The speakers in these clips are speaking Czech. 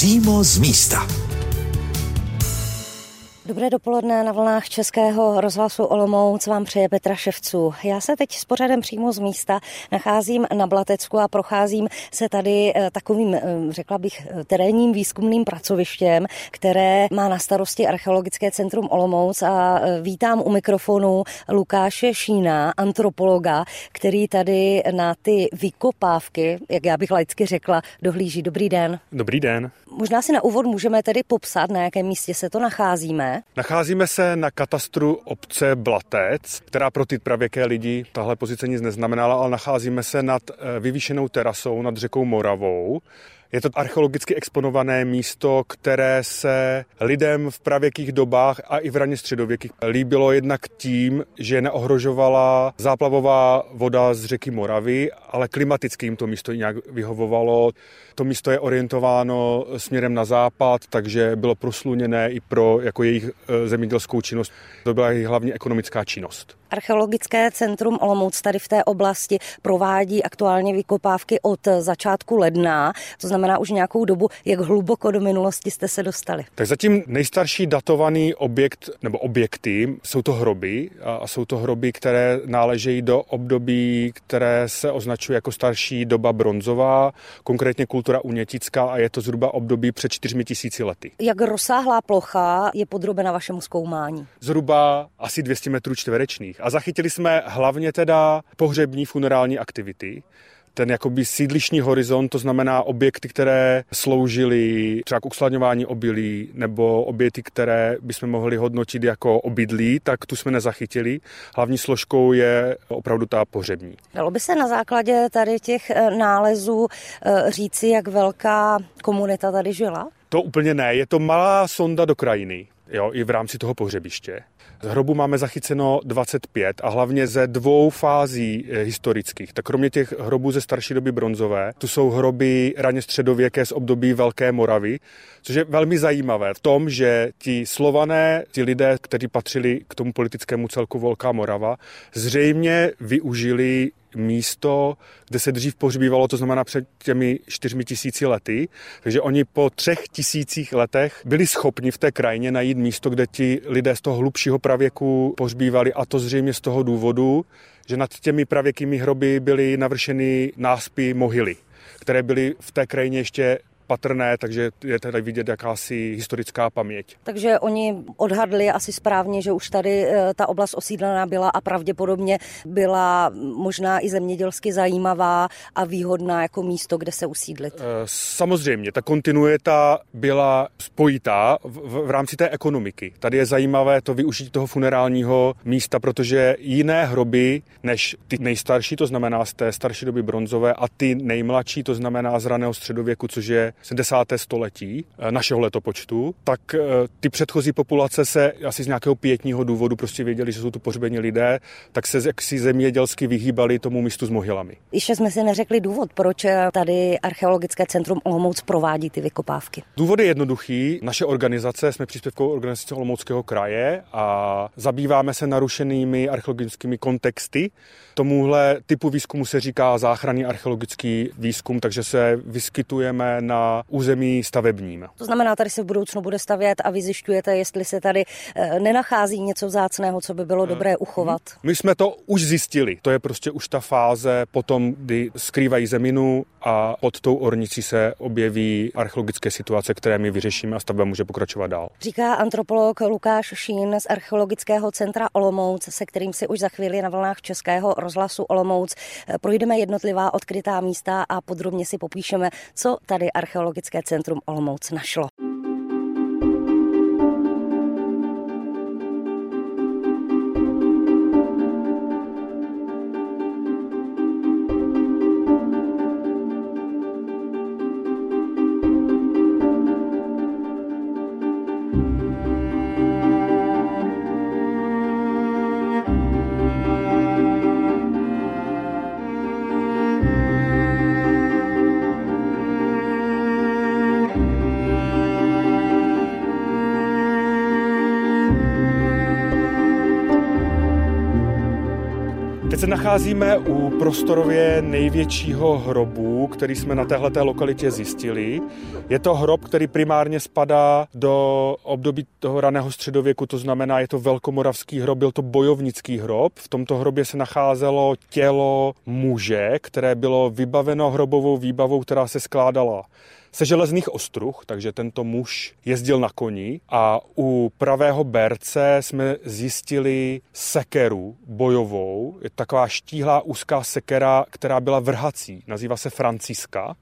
Přímo z místa. Dobré dopoledne na vlnách Českého rozhlasu Olomouc vám přeje Petra Ševců. Já se teď s pořadem přímo z místa nacházím na Blatecku a procházím se tady eh, takovým, eh, řekla bych, eh, terénním výzkumným pracovištěm, které má na starosti Archeologické centrum Olomouc a vítám u mikrofonu Lukáše Šína, antropologa, který tady na ty vykopávky, jak já bych laicky řekla, dohlíží. Dobrý den. Dobrý den. Možná si na úvod můžeme tedy popsat, na jakém místě se to nacházíme. Nacházíme se na katastru obce Blatec, která pro ty pravěké lidi tahle pozice nic neznamenala, ale nacházíme se nad eh, vyvýšenou terasou nad řekou Moravou. Je to archeologicky exponované místo, které se lidem v pravěkých dobách a i v raně středověkých líbilo jednak tím, že neohrožovala záplavová voda z řeky Moravy, ale klimaticky jim to místo nějak vyhovovalo. To místo je orientováno směrem na západ, takže bylo prosluněné i pro jako jejich e, zemědělskou činnost. To byla jejich hlavně ekonomická činnost. Archeologické centrum Olomouc tady v té oblasti provádí aktuálně vykopávky od začátku ledna, to znamená už nějakou dobu. Jak hluboko do minulosti jste se dostali? Tak zatím nejstarší datovaný objekt nebo objekty jsou to hroby a jsou to hroby, které náležejí do období, které se označuje jako starší doba bronzová, konkrétně kultura unětická a je to zhruba období před čtyřmi tisíci lety. Jak rozsáhlá plocha je podrobena vašemu zkoumání? Zhruba asi 200 metrů čtverečných. A zachytili jsme hlavně teda pohřební funerální aktivity, ten jakoby sídlišní horizont, to znamená objekty, které sloužily třeba k uskladňování obilí nebo objekty, které bychom mohli hodnotit jako obydlí, tak tu jsme nezachytili. Hlavní složkou je opravdu ta pohřební. Dalo by se na základě tady těch eh, nálezů eh, říci, jak velká komunita tady žila? To úplně ne, je to malá sonda do krajiny jo, i v rámci toho pohřebiště. Hrobu máme zachyceno 25 a hlavně ze dvou fází eh, historických. Tak kromě těch hrobů ze starší doby bronzové, tu jsou hroby raně středověké z období Velké Moravy, což je velmi zajímavé v tom, že ti slované, ti lidé, kteří patřili k tomu politickému celku Velká Morava, zřejmě využili místo, kde se dřív pohřbívalo, to znamená před těmi čtyřmi tisíci lety. Takže oni po třech tisících letech byli schopni v té krajině najít místo, kde ti lidé z toho hlubšího pravěku pohřbívali a to zřejmě z toho důvodu, že nad těmi pravěkými hroby byly navršeny náspy mohyly které byly v té krajině ještě patrné, takže je tady vidět jakási historická paměť. Takže oni odhadli asi správně, že už tady eh, ta oblast osídlená byla a pravděpodobně byla možná i zemědělsky zajímavá a výhodná jako místo, kde se usídlit. Eh, samozřejmě, ta kontinuita byla spojitá v, v rámci té ekonomiky. Tady je zajímavé to využít toho funerálního místa, protože jiné hroby než ty nejstarší, to znamená z té starší doby bronzové, a ty nejmladší, to znamená z raného středověku, což je 70. století eh, našeho letopočtu, tak eh, ty předchozí populace se asi z nějakého pětního důvodu prostě věděli, že jsou tu pohřbení lidé, tak se jaksi zemědělsky vyhýbali tomu místu s mohylami. Ještě jsme si neřekli důvod, proč eh, tady Archeologické centrum Olomouc provádí ty vykopávky. Důvod je jednoduchý. Naše organizace, jsme příspěvkovou organizací Olomouckého kraje a zabýváme se narušenými archeologickými kontexty. Tomuhle typu výzkumu se říká záchranný archeologický výzkum, takže se vyskytujeme na území stavebním. To znamená, tady se v budoucnu bude stavět a vy zjišťujete, jestli se tady eh, nenachází něco vzácného, co by bylo dobré uchovat. My jsme to už zjistili. To je prostě už ta fáze potom, kdy skrývají zeminu a pod tou ornicí se objeví archeologické situace, které my vyřešíme a stavba může pokračovat dál. Říká antropolog Lukáš Šín z Archeologického centra Olomouc, se kterým si už za chvíli na vlnách Českého rozhlasu Olomouc eh, projdeme jednotlivá odkrytá místa a podrobně si popíšeme, co tady archeologické Archeologické centrum Olomouc našlo. Nacházíme u prostorově největšího hrobu, který jsme na této lokalitě zjistili. Je to hrob, který primárně spadá do období toho raného středověku, to znamená, je to velkomoravský hrob, byl to bojovnický hrob. V tomto hrobě se nacházelo tělo muže, které bylo vybaveno hrobovou výbavou, která se skládala se železných ostruh, takže tento muž jezdil na koni a u pravého berce jsme zjistili sekeru bojovou. Je taková štíhlá úzká sekera, která byla vrhací. Nazývá se Franciska.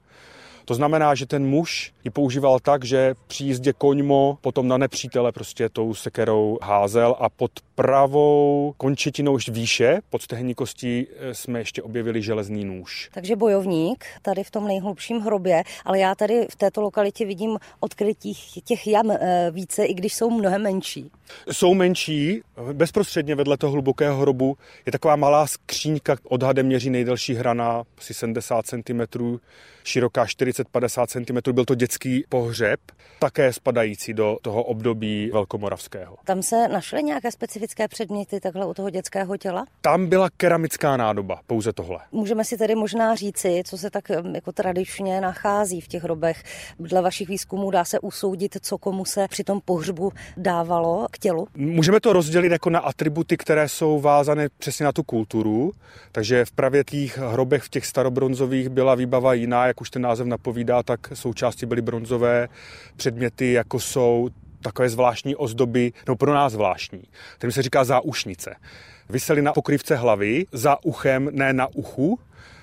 To znamená, že ten muž ji používal tak, že při jízdě koňmo potom na nepřítele prostě tou sekerou házel a pod pravou končetinou už výše, pod stehní kostí, eh, jsme ještě objevili železný nůž. Takže bojovník tady v tom nejhlubším hrobě, ale já tady v této lokalitě vidím odkrytí těch jam eh, více, i když jsou mnohem menší. Jsou menší, bezprostředně vedle toho hlubokého hrobu je taková malá skříňka, odhadem měří nejdelší hrana, asi 70 cm, široká 40-50 cm. Byl to dětský pohřeb, také spadající do toho období velkomoravského. Tam se našly nějaké specifické předměty takhle u toho dětského těla? Tam byla keramická nádoba, pouze tohle. Můžeme si tedy možná říci, co se tak jako tradičně nachází v těch hrobech. Dle vašich výzkumů dá se usoudit, co komu se při tom pohřbu dávalo k tělu? Můžeme to rozdělit jako na atributy, které jsou vázané přesně na tu kulturu. Takže v pravěkých hrobech v těch starobronzových byla výbava jiná, jak už ten název napovídá, tak součástí byly bronzové předměty, jako jsou takové zvláštní ozdoby, no pro nás zvláštní, kterým se říká záušnice. Vysely na pokrývce hlavy, za uchem, ne na uchu,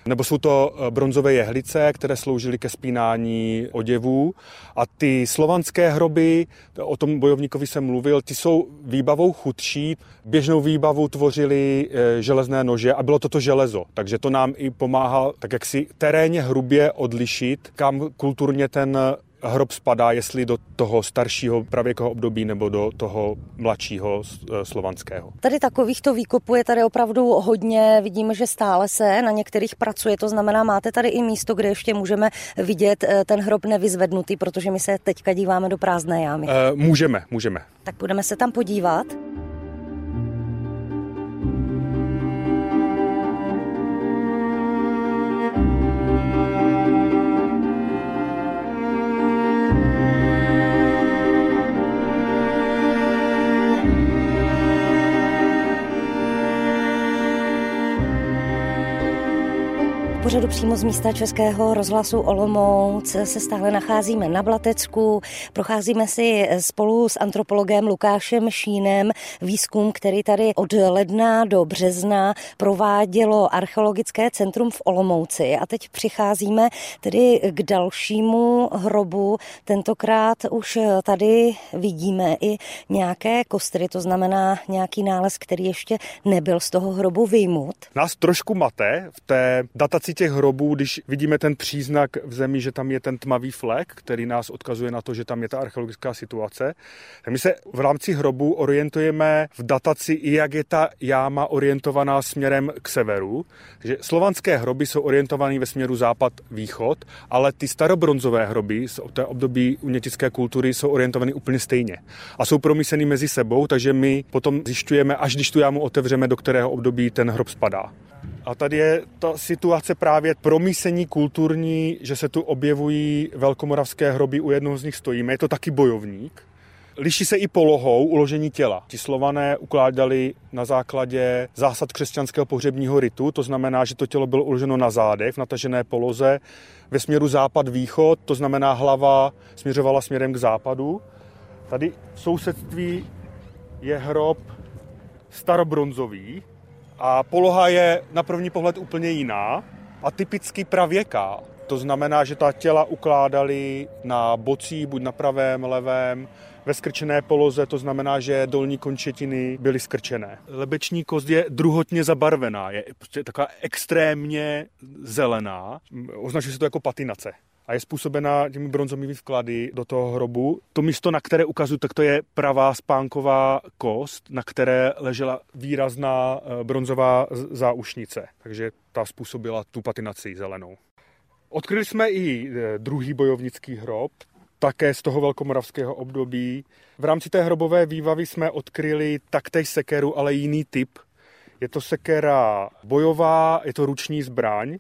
nebo jsou to eh, bronzové jehlice, které sloužily ke spínání oděvů. A ty slovanské hroby, o tom bojovníkovi jsem mluvil, ty jsou výbavou chudší. Běžnou výbavu tvořily eh, železné nože a bylo to to železo. Takže to nám i pomáhá tak jak si terénně hrubě odlišit, kam kulturně ten hrob spadá, jestli do toho staršího pravěkého období nebo do toho mladšího eh, slovanského. Tady takovýchto výkopů je tady opravdu hodně. Vidíme, že stále se na některých pracuje. To znamená, máte tady i místo, kde ještě můžeme vidět eh, ten hrob nevyzvednutý, protože my se teďka díváme do prázdné jámy. Uh, můžeme, můžeme. Tak budeme se tam podívat. Pořadu přímo z místa Českého rozhlasu Olomouc se stále nacházíme na Blatecku. Procházíme si spolu s antropologem Lukášem Šínem výzkum, který tady od ledna do března provádělo Archeologické centrum v Olomouci. A teď přicházíme tedy k dalšímu hrobu. Tentokrát už tady vidíme i nějaké kostry, to znamená nějaký nález, který ještě nebyl z toho hrobu vyjmut. Nás trošku mate v té dataci těch hrobů, když vidíme ten příznak v zemi, že tam je ten tmavý flek, který nás odkazuje na to, že tam je ta archeologická situace, tak my se v rámci hrobu orientujeme v dataci i jak je ta jáma orientovaná směrem k severu. Takže slovanské hroby jsou orientované ve směru západ-východ, ale ty starobronzové hroby z té období unětické kultury jsou orientované úplně stejně. A jsou promysleny mezi sebou, takže my potom zjišťujeme, až když tu jámu otevřeme, do kterého období ten hrob spadá. A tady je ta situace právě promísení kulturní, že se tu objevují velkomoravské hroby, u jednoho z nich stojíme. Je to taky bojovník. Liší se i polohou uložení těla. Ti slované ukládali na základě zásad křesťanského pohřebního ritu, to znamená, že to tělo bylo uloženo na zádech, v natažené poloze, ve směru západ-východ, to znamená hlava směřovala směrem k západu. Tady v sousedství je hrob starobronzový, a poloha je na první pohled úplně jiná a typicky pravěká. To znamená, že ta těla ukládali na bocí, buď na pravém, levém, ve skrčené poloze, to znamená, že dolní končetiny byly skrčené. Lebeční kost je druhotně zabarvená, je prostě taková extrémně zelená, označuje se to jako patinace a je způsobena těmi bronzovými vklady do toho hrobu. To místo, na které ukazuju, tak to je pravá spánková kost, na které ležela výrazná eh, bronzová záušnice. Takže ta způsobila tu patinaci zelenou. Odkryli jsme i eh, druhý bojovnický hrob, také z toho velkomoravského období. V rámci té hrobové vývavy jsme odkryli taktéž sekeru, ale jiný typ. Je to sekera bojová, je to ruční zbraň.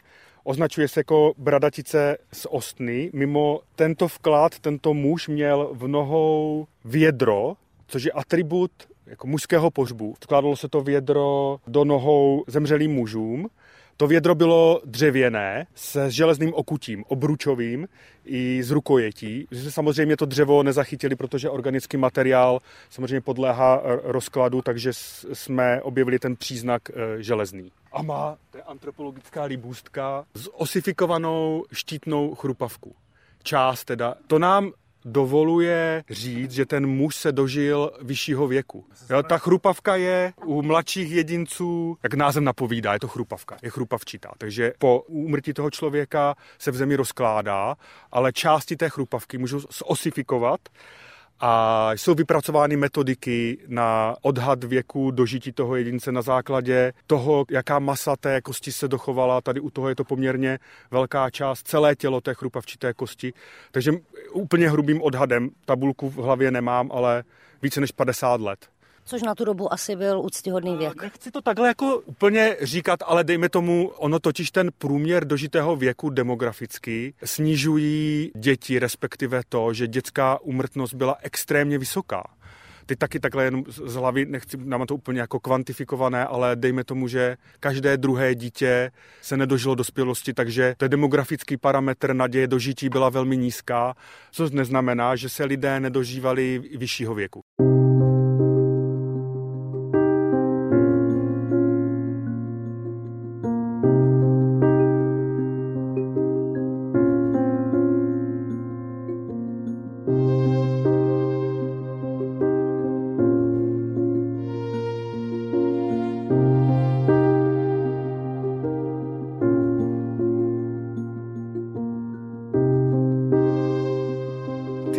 Označuje se jako bradatice z ostny. Mimo tento vklad, tento muž měl v nohou vědro, což je atribut jako mužského pohřbu. Vkládalo se to vědro do nohou zemřelým mužům. To vědro bylo dřevěné se železným okutím, obručovým i z rukojetí. Samozřejmě to dřevo nezachytili, protože organický materiál samozřejmě podléhá rozkladu, takže jsme objevili ten příznak e, železný. A má to je antropologická libůstka s osifikovanou štítnou chrupavku. Část teda. To nám dovoluje říct, že ten muž se dožil vyššího věku. Jo, ta chrupavka je u mladších jedinců, jak název napovídá, je to chrupavka, je chrupavčitá. Takže po úmrtí toho člověka se v zemi rozkládá, ale části té chrupavky můžou osifikovat a jsou vypracovány metodiky na odhad věku dožití toho jedince na základě toho, jaká masa té kosti se dochovala. Tady u toho je to poměrně velká část, celé tělo té chrupavčité kosti. Takže úplně hrubým odhadem, tabulku v hlavě nemám, ale více než 50 let. Což na tu dobu asi byl úctyhodný věk. Nechci to takhle jako úplně říkat, ale dejme tomu, ono totiž ten průměr dožitého věku demograficky snižují děti, respektive to, že dětská úmrtnost byla extrémně vysoká. Teď taky takhle jenom z hlavy, nechci, nám to úplně jako kvantifikované, ale dejme tomu, že každé druhé dítě se nedožilo dospělosti, takže ten demografický parametr naděje dožití byla velmi nízká, což neznamená, že se lidé nedožívali vyššího věku.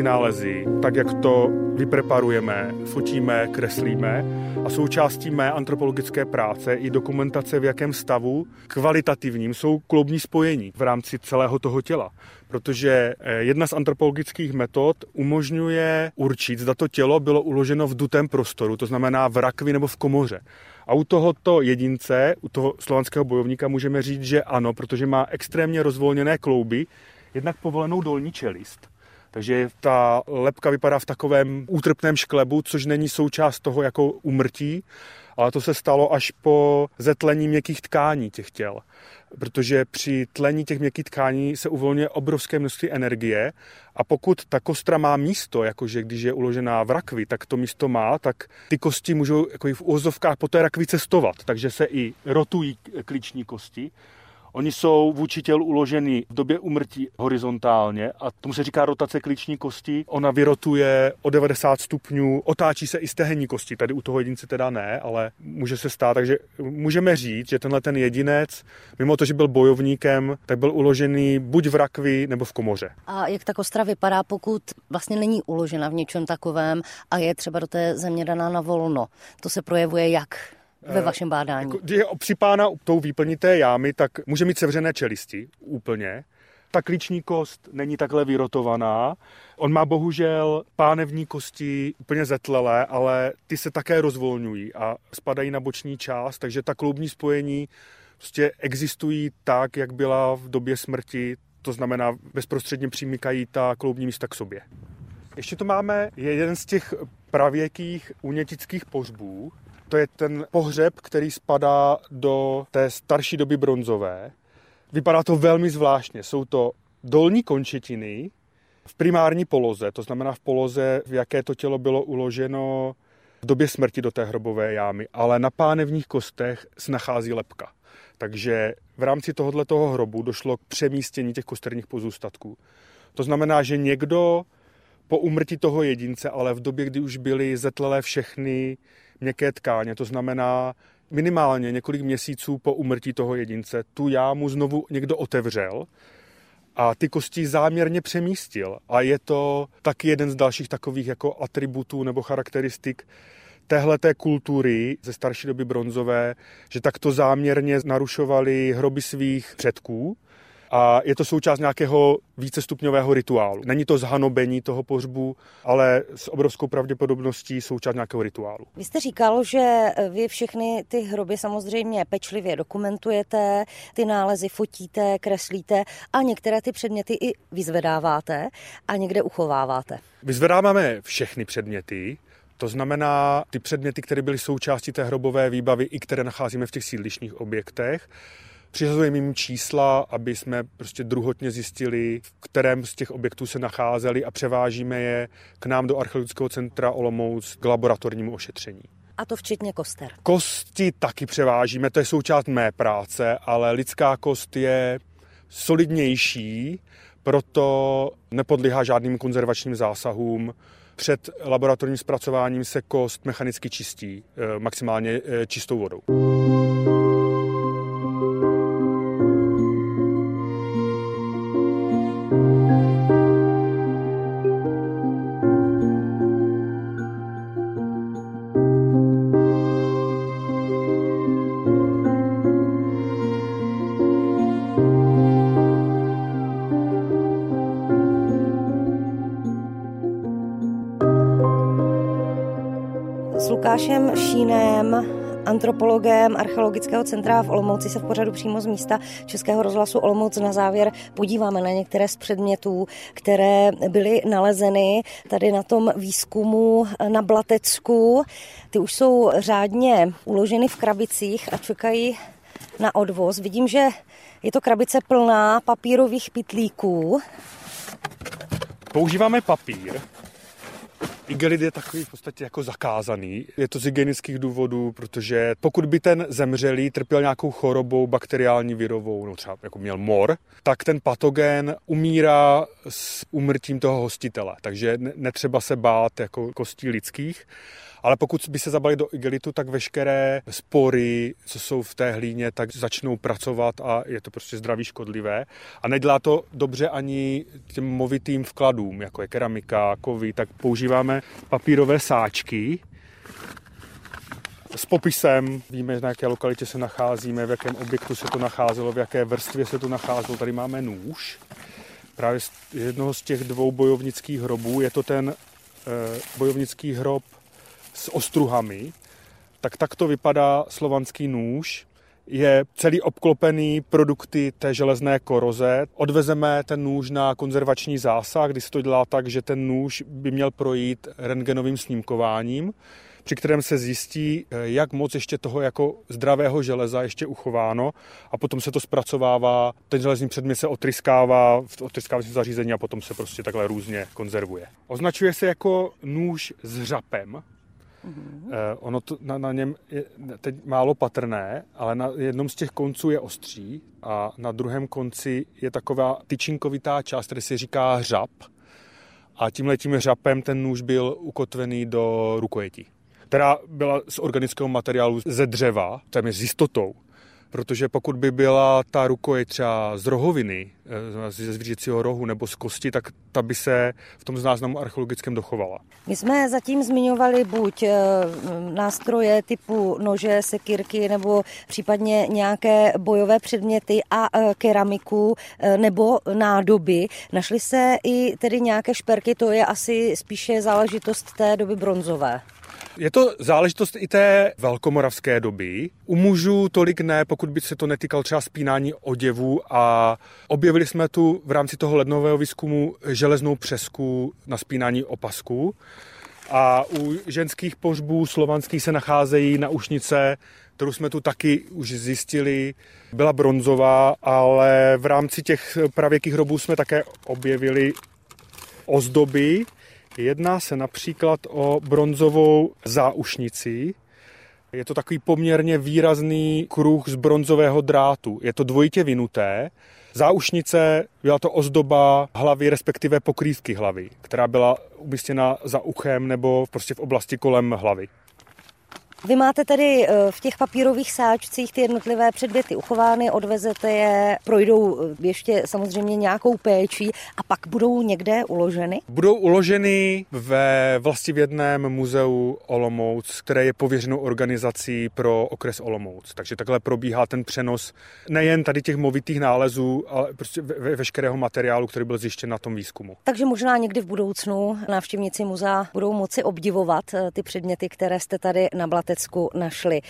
Nálezy, tak jak to vypreparujeme, fotíme, kreslíme a součástí mé antropologické práce i dokumentace, v jakém stavu kvalitativním jsou kloubní spojení v rámci celého toho těla. Protože eh, jedna z antropologických metod umožňuje určit, zda to tělo bylo uloženo v dutém prostoru, to znamená v rakvi nebo v komoře. A u tohoto jedince, u toho slovanského bojovníka můžeme říct, že ano, protože má extrémně rozvolněné klouby, jednak povolenou dolní čelist takže ta lepka vypadá v takovém útrpném šklebu, což není součást toho jako umrtí, ale to se stalo až po zetlení měkkých tkání těch těl. Protože při tlení těch měkkých tkání se uvolňuje obrovské množství energie a pokud ta kostra má místo, jakože když je uložená v rakvi, tak to místo má, tak ty kosti můžou jako v úvozovkách po té rakvi cestovat, takže se i rotují klíční kosti Oni jsou vůči tělu uloženy v době umrtí horizontálně a tomu se říká rotace klíční kosti. Ona vyrotuje o 90 stupňů, otáčí se i stehenní kosti. Tady u toho jedince teda ne, ale může se stát. Takže můžeme říct, že tenhle ten jedinec, mimo to, že byl bojovníkem, tak byl uložený buď v rakvi nebo v komoře. A jak ta kostra vypadá, pokud vlastně není uložena v něčem takovém a je třeba do té země daná na volno? To se projevuje jak? Ve vašem bádání? Jako, když je obsypána tou výplní té jámy, tak může mít sevřené čelisti úplně. Ta klíční kost není takhle vyrotovaná. On má bohužel pánevní kosti úplně zetlelé, ale ty se také rozvolňují a spadají na boční část, takže ta kloubní spojení prostě existují tak, jak byla v době smrti, to znamená bezprostředně přimykají ta kloubní místa k sobě. Ještě to máme jeden z těch pravěkých unětických pohřbů, to je ten pohřeb, který spadá do té starší doby bronzové. Vypadá to velmi zvláštně. Jsou to dolní končetiny v primární poloze, to znamená v poloze, v jaké to tělo bylo uloženo v době smrti do té hrobové jámy, ale na pánevních kostech se nachází lepka. Takže v rámci tohoto hrobu došlo k přemístění těch kosterních pozůstatků. To znamená, že někdo po umrtí toho jedince, ale v době, kdy už byly zetlelé všechny měkké tkáně, to znamená minimálně několik měsíců po umrtí toho jedince, tu jámu znovu někdo otevřel a ty kosti záměrně přemístil. A je to taky jeden z dalších takových jako atributů nebo charakteristik téhleté kultury ze starší doby bronzové, že takto záměrně narušovali hroby svých předků a je to součást nějakého vícestupňového rituálu. Není to zhanobení toho pohřbu, ale s obrovskou pravděpodobností součást nějakého rituálu. Vy jste říkal, že vy všechny ty hroby samozřejmě pečlivě dokumentujete, ty nálezy fotíte, kreslíte a některé ty předměty i vyzvedáváte a někde uchováváte. Vyzvedáváme všechny předměty, to znamená ty předměty, které byly součástí té hrobové výbavy i které nacházíme v těch sídlišních objektech. Přihazujeme jim čísla, aby jsme prostě druhotně zjistili, v kterém z těch objektů se nacházeli a převážíme je k nám do Archeologického centra Olomouc k laboratornímu ošetření. A to včetně koster. Kosti taky převážíme, to je součást mé práce, ale lidská kost je solidnější, proto nepodlíhá žádným konzervačním zásahům. Před laboratorním zpracováním se kost mechanicky čistí, eh, maximálně eh, čistou vodou. Šínem, antropologem Archeologického centra v Olomouci se v pořadu přímo z místa Českého rozhlasu Olomouc na závěr podíváme na některé z předmětů, které byly nalezeny tady na tom výzkumu na Blatecku. Ty už jsou řádně uloženy v krabicích a čekají na odvoz. Vidím, že je to krabice plná papírových pitlíků. Používáme papír, Igelid je takový v podstatě jako zakázaný. Je to z hygienických důvodů, protože pokud by ten zemřelý trpěl nějakou chorobou bakteriální virovou, no třeba jako měl mor, tak ten patogen umírá s umrtím toho hostitele. Takže netřeba se bát jako kostí lidských. Ale pokud by se zabali do igelitu, tak veškeré spory, co jsou v té hlíně, tak začnou pracovat a je to prostě zdraví škodlivé. A nedělá to dobře ani těm movitým vkladům, jako je keramika, kovy, tak používáme papírové sáčky, s popisem, víme, na jaké lokalitě se nacházíme, v jakém objektu se to nacházelo, v jaké vrstvě se to nacházelo. Tady máme nůž, právě z jednoho z těch dvou bojovnických hrobů. Je to ten e, bojovnický hrob s ostruhami, tak takto vypadá slovanský nůž. Je celý obklopený produkty té železné koroze. Odvezeme ten nůž na konzervační zásah, kdy se to dělá tak, že ten nůž by měl projít rentgenovým snímkováním, při kterém se zjistí, jak moc ještě toho jako zdravého železa ještě uchováno a potom se to zpracovává, ten železný předmět se otryskává v otryskávací zařízení a potom se prostě takhle různě konzervuje. Označuje se jako nůž s řapem, Mm-hmm. ono to na, na něm je teď málo patrné, ale na jednom z těch konců je ostří a na druhém konci je taková tyčinkovitá část, který se říká řap. A tímhle tím řapem ten nůž byl ukotvený do rukojetí která byla z organického materiálu ze dřeva, je s jistotou protože pokud by byla ta rukojeť třeba z rohoviny, eh, ze zvířecího rohu nebo z kosti, tak ta by se v tom záznamu archeologickém dochovala. My jsme zatím zmiňovali buď eh, nástroje typu nože, sekírky nebo případně nějaké bojové předměty a eh, keramiku nebo nádoby. Našly se i tedy nějaké šperky, to je asi spíše záležitost té doby bronzové. Je to záležitost i té velkomoravské doby. U mužů tolik ne, pokud by se to netýkal třeba spínání oděvů a objevili jsme tu v rámci toho lednového výzkumu železnou přesku na spínání opasků. A u ženských pohřbů slovanských se nacházejí na ušnice, kterou jsme tu taky už zjistili, byla bronzová, ale v rámci těch pravěkých hrobů jsme také objevili ozdoby, Jedná se například o bronzovou záušnici. Je to takový poměrně výrazný kruh z bronzového drátu. Je to dvojitě vinuté. Záušnice byla to ozdoba hlavy, respektive pokrývky hlavy, která byla umístěna za uchem nebo prostě v oblasti kolem hlavy. Vy máte tedy eh, v těch papírových sáčcích ty jednotlivé předměty uchovány, odvezete je, projdou eh, ještě samozřejmě nějakou péčí a pak budou někde uloženy? Budou uloženy ve vlastivědném muzeu Olomouc, které je pověřenou organizací pro okres Olomouc. Takže takhle probíhá ten přenos nejen tady těch movitých nálezů, ale prostě ve, veškerého materiálu, který byl zjištěn na tom výzkumu. Takže možná někdy v budoucnu návštěvníci muzea budou moci obdivovat eh, ty předměty, které jste tady na Blatecku našli.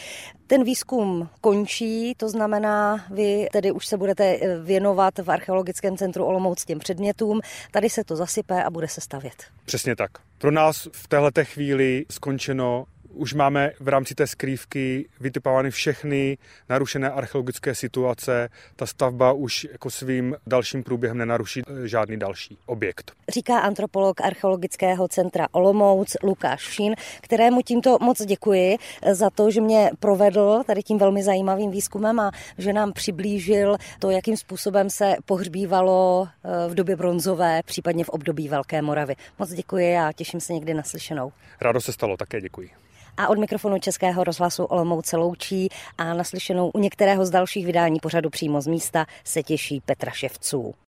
Ten výzkum končí, to znamená, vy tedy už se budete eh, věnovat v Archeologickém centru Olomouc těm předmětům. Tady se to zasype a bude se stavět. Přesně tak. Pro nás v této chvíli skončeno už máme v rámci té skrývky vytipovány všechny narušené archeologické situace. Ta stavba už jako svým dalším průběhem nenaruší eh, žádný další objekt. Říká antropolog Archeologického centra Olomouc Lukáš Šín, kterému tímto moc děkuji za to, že mě provedl tady tím velmi zajímavým výzkumem a že nám přiblížil to, jakým způsobem se pohřbívalo eh, v době bronzové, případně v období Velké Moravy. Moc děkuji a těším se někdy naslyšenou. Rádo se stalo, také děkuji. A od mikrofonu Českého rozhlasu Olomouce loučí a naslyšenou u některého z dalších vydání pořadu přímo z místa se těší Petra Ševců.